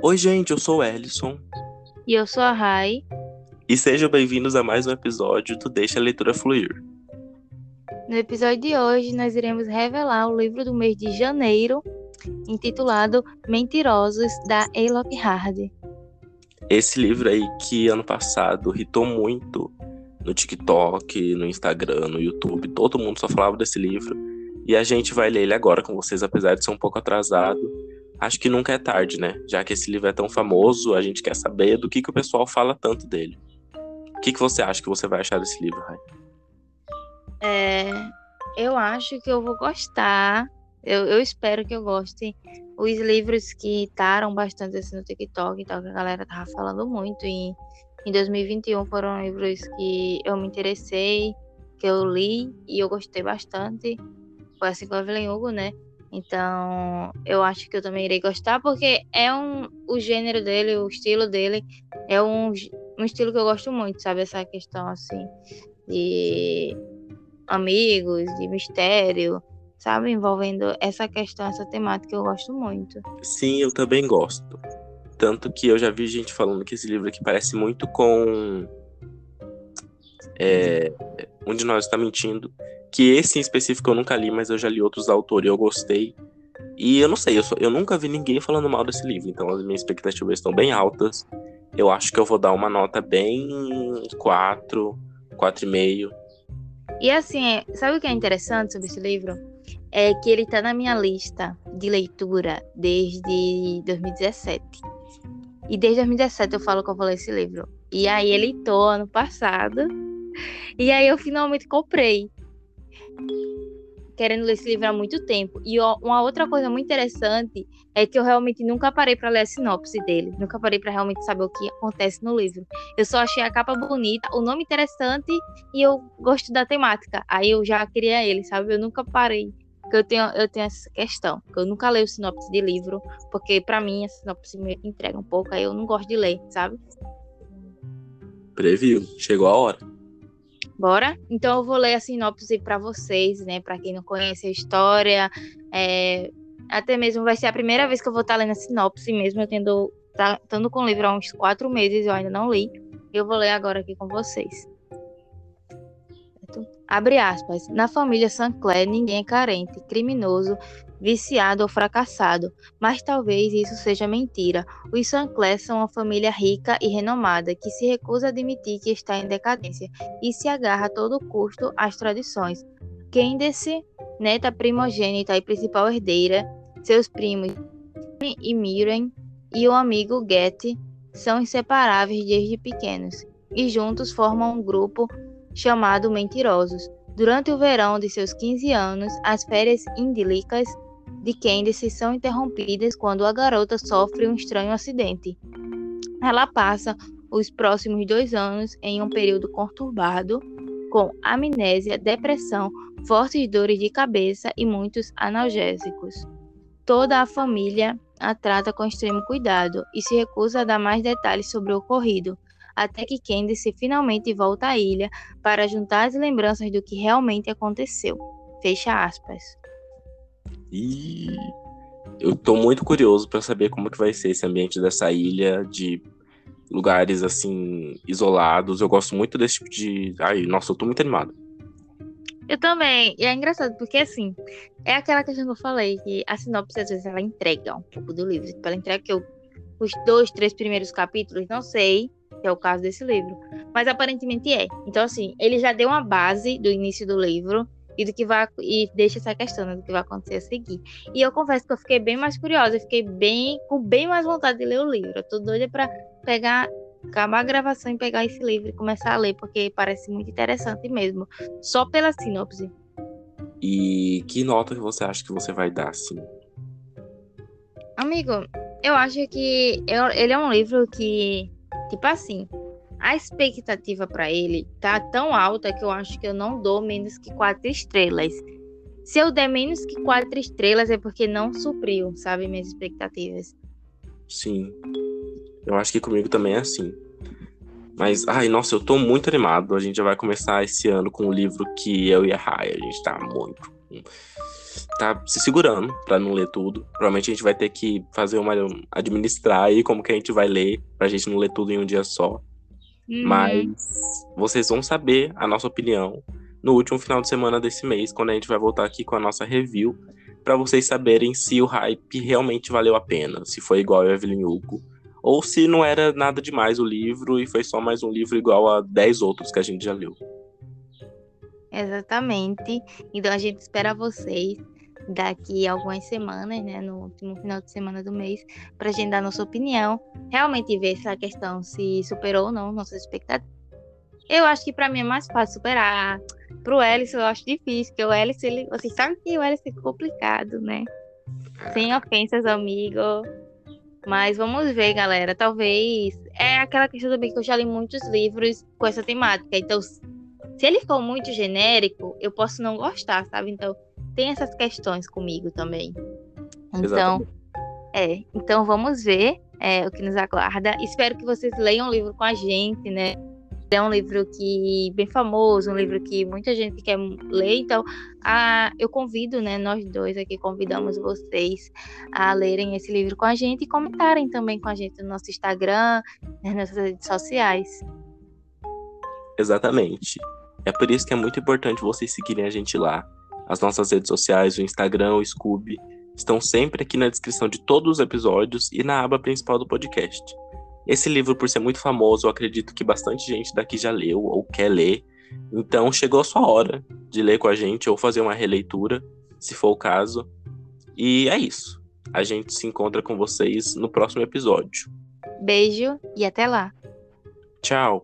Oi, gente, eu sou o Ellison. E eu sou a Rai. E sejam bem-vindos a mais um episódio do Deixa a Leitura Fluir. No episódio de hoje, nós iremos revelar o livro do mês de janeiro, intitulado Mentirosos, da A. Lockhart. Esse livro aí que ano passado hitou muito no TikTok, no Instagram, no YouTube, todo mundo só falava desse livro. E a gente vai ler ele agora com vocês, apesar de ser um pouco atrasado. Acho que nunca é tarde, né? Já que esse livro é tão famoso, a gente quer saber do que, que o pessoal fala tanto dele. O que, que você acha que você vai achar desse livro, Rai? É, eu acho que eu vou gostar. Eu, eu espero que eu goste. Os livros que estaram bastante assim no TikTok e tal, que a galera tava falando muito. E em 2021 foram livros que eu me interessei, que eu li e eu gostei bastante. Foi assim com a Evelyn Hugo, né? Então, eu acho que eu também irei gostar, porque é um o gênero dele, o estilo dele, é um, um estilo que eu gosto muito, sabe? Essa questão assim de amigos, de mistério, sabe? Envolvendo essa questão, essa temática eu gosto muito. Sim, eu também gosto. Tanto que eu já vi gente falando que esse livro aqui parece muito com. É, onde nós está mentindo. Que esse em específico eu nunca li, mas eu já li outros autores e eu gostei. E eu não sei, eu, só, eu nunca vi ninguém falando mal desse livro, então as minhas expectativas estão bem altas. Eu acho que eu vou dar uma nota bem 4, 4,5. E assim, é, sabe o que é interessante sobre esse livro? É que ele tá na minha lista de leitura desde 2017. E desde 2017 eu falo que eu vou ler esse livro. E aí ele tô ano passado. E aí eu finalmente comprei querendo ler esse livro há muito tempo. E uma outra coisa muito interessante é que eu realmente nunca parei para ler a sinopse dele. Nunca parei para realmente saber o que acontece no livro. Eu só achei a capa bonita, o nome interessante e eu gosto da temática. Aí eu já queria ele, sabe? Eu nunca parei. Porque eu tenho, eu tenho essa questão. Eu nunca leio sinopse de livro, porque para mim a sinopse me entrega um pouco, aí eu não gosto de ler, sabe? Previu, chegou a hora. Bora? Então eu vou ler a sinopse para vocês, né? Para quem não conhece a história. É... Até mesmo vai ser a primeira vez que eu vou estar tá lendo a sinopse, mesmo eu tendo tá, estando com o livro há uns quatro meses, eu ainda não li. Eu vou ler agora aqui com vocês. Abre aspas. Na família Sancler, ninguém é carente, criminoso, viciado ou fracassado, mas talvez isso seja mentira. Os Sancler são uma família rica e renomada que se recusa a admitir que está em decadência e se agarra a todo custo às tradições. Candace, neta primogênita e principal herdeira, seus primos e Miriam e o amigo Getty são inseparáveis desde pequenos e juntos formam um grupo chamado Mentirosos. Durante o verão de seus 15 anos, as férias indílicas de Candice são interrompidas quando a garota sofre um estranho acidente. Ela passa os próximos dois anos em um período conturbado, com amnésia, depressão, fortes dores de cabeça e muitos analgésicos. Toda a família a trata com extremo cuidado e se recusa a dar mais detalhes sobre o ocorrido, até que Candice finalmente volta à ilha para juntar as lembranças do que realmente aconteceu. Fecha aspas. E eu tô muito curioso para saber como que vai ser esse ambiente dessa ilha de lugares assim isolados. Eu gosto muito desse tipo de, ai, nossa, eu tô muito animado. Eu também. E é engraçado porque assim, é aquela questão que eu falei que a sinopse às vezes ela entrega um pouco do livro. Tipo, ela entrega que eu os dois, três primeiros capítulos, não sei se é o caso desse livro, mas aparentemente é. Então assim, ele já deu uma base do início do livro e do que vai e deixa essa questão né, do que vai acontecer a seguir. E eu confesso que eu fiquei bem mais curiosa, eu fiquei bem com bem mais vontade de ler o livro. Eu tô doida para pegar acabar a gravação e pegar esse livro e começar a ler, porque parece muito interessante mesmo, só pela sinopse. E que nota que você acha que você vai dar, assim? Amigo, eu acho que eu, ele é um livro que, tipo assim, a expectativa para ele tá tão alta que eu acho que eu não dou menos que quatro estrelas. Se eu der menos que quatro estrelas é porque não supriu, sabe, minhas expectativas. Sim. Eu acho que comigo também é assim. Mas, ai, nossa, eu tô muito animado. A gente já vai começar esse ano com um livro que eu e a Raya, a gente tá muito. tá se segurando para não ler tudo. Provavelmente a gente vai ter que fazer uma administrar aí como que a gente vai ler, pra gente não ler tudo em um dia só. Uhum. Mas vocês vão saber a nossa opinião no último final de semana desse mês, quando a gente vai voltar aqui com a nossa review, para vocês saberem se o hype realmente valeu a pena, se foi igual a Evelyn Hugo, ou se não era nada demais o livro e foi só mais um livro igual a 10 outros que a gente já leu. Exatamente. Então a gente espera vocês daqui a algumas semanas, né, no último final de semana do mês, para a gente dar nossa opinião, realmente ver se a questão se superou ou não nossas expectativas. Eu acho que para mim é mais fácil superar. Pro Elis eu acho difícil, porque o Elis, ele, vocês sabem que o Elis é complicado, né? Sem ofensas, amigo. Mas vamos ver, galera. Talvez. É aquela questão também que eu já li muitos livros com essa temática. Então, se ele for muito genérico, eu posso não gostar, sabe? Então, tem essas questões comigo também. Então, Exatamente. é. Então, vamos ver é, o que nos aguarda. Espero que vocês leiam o livro com a gente, né? É um livro que bem famoso, um livro que muita gente quer ler, então a, eu convido, né, nós dois aqui convidamos vocês a lerem esse livro com a gente e comentarem também com a gente no nosso Instagram, nas redes sociais. Exatamente. É por isso que é muito importante vocês seguirem a gente lá. As nossas redes sociais, o Instagram, o Scooby, estão sempre aqui na descrição de todos os episódios e na aba principal do podcast. Esse livro, por ser muito famoso, eu acredito que bastante gente daqui já leu ou quer ler. Então chegou a sua hora de ler com a gente ou fazer uma releitura, se for o caso. E é isso. A gente se encontra com vocês no próximo episódio. Beijo e até lá. Tchau.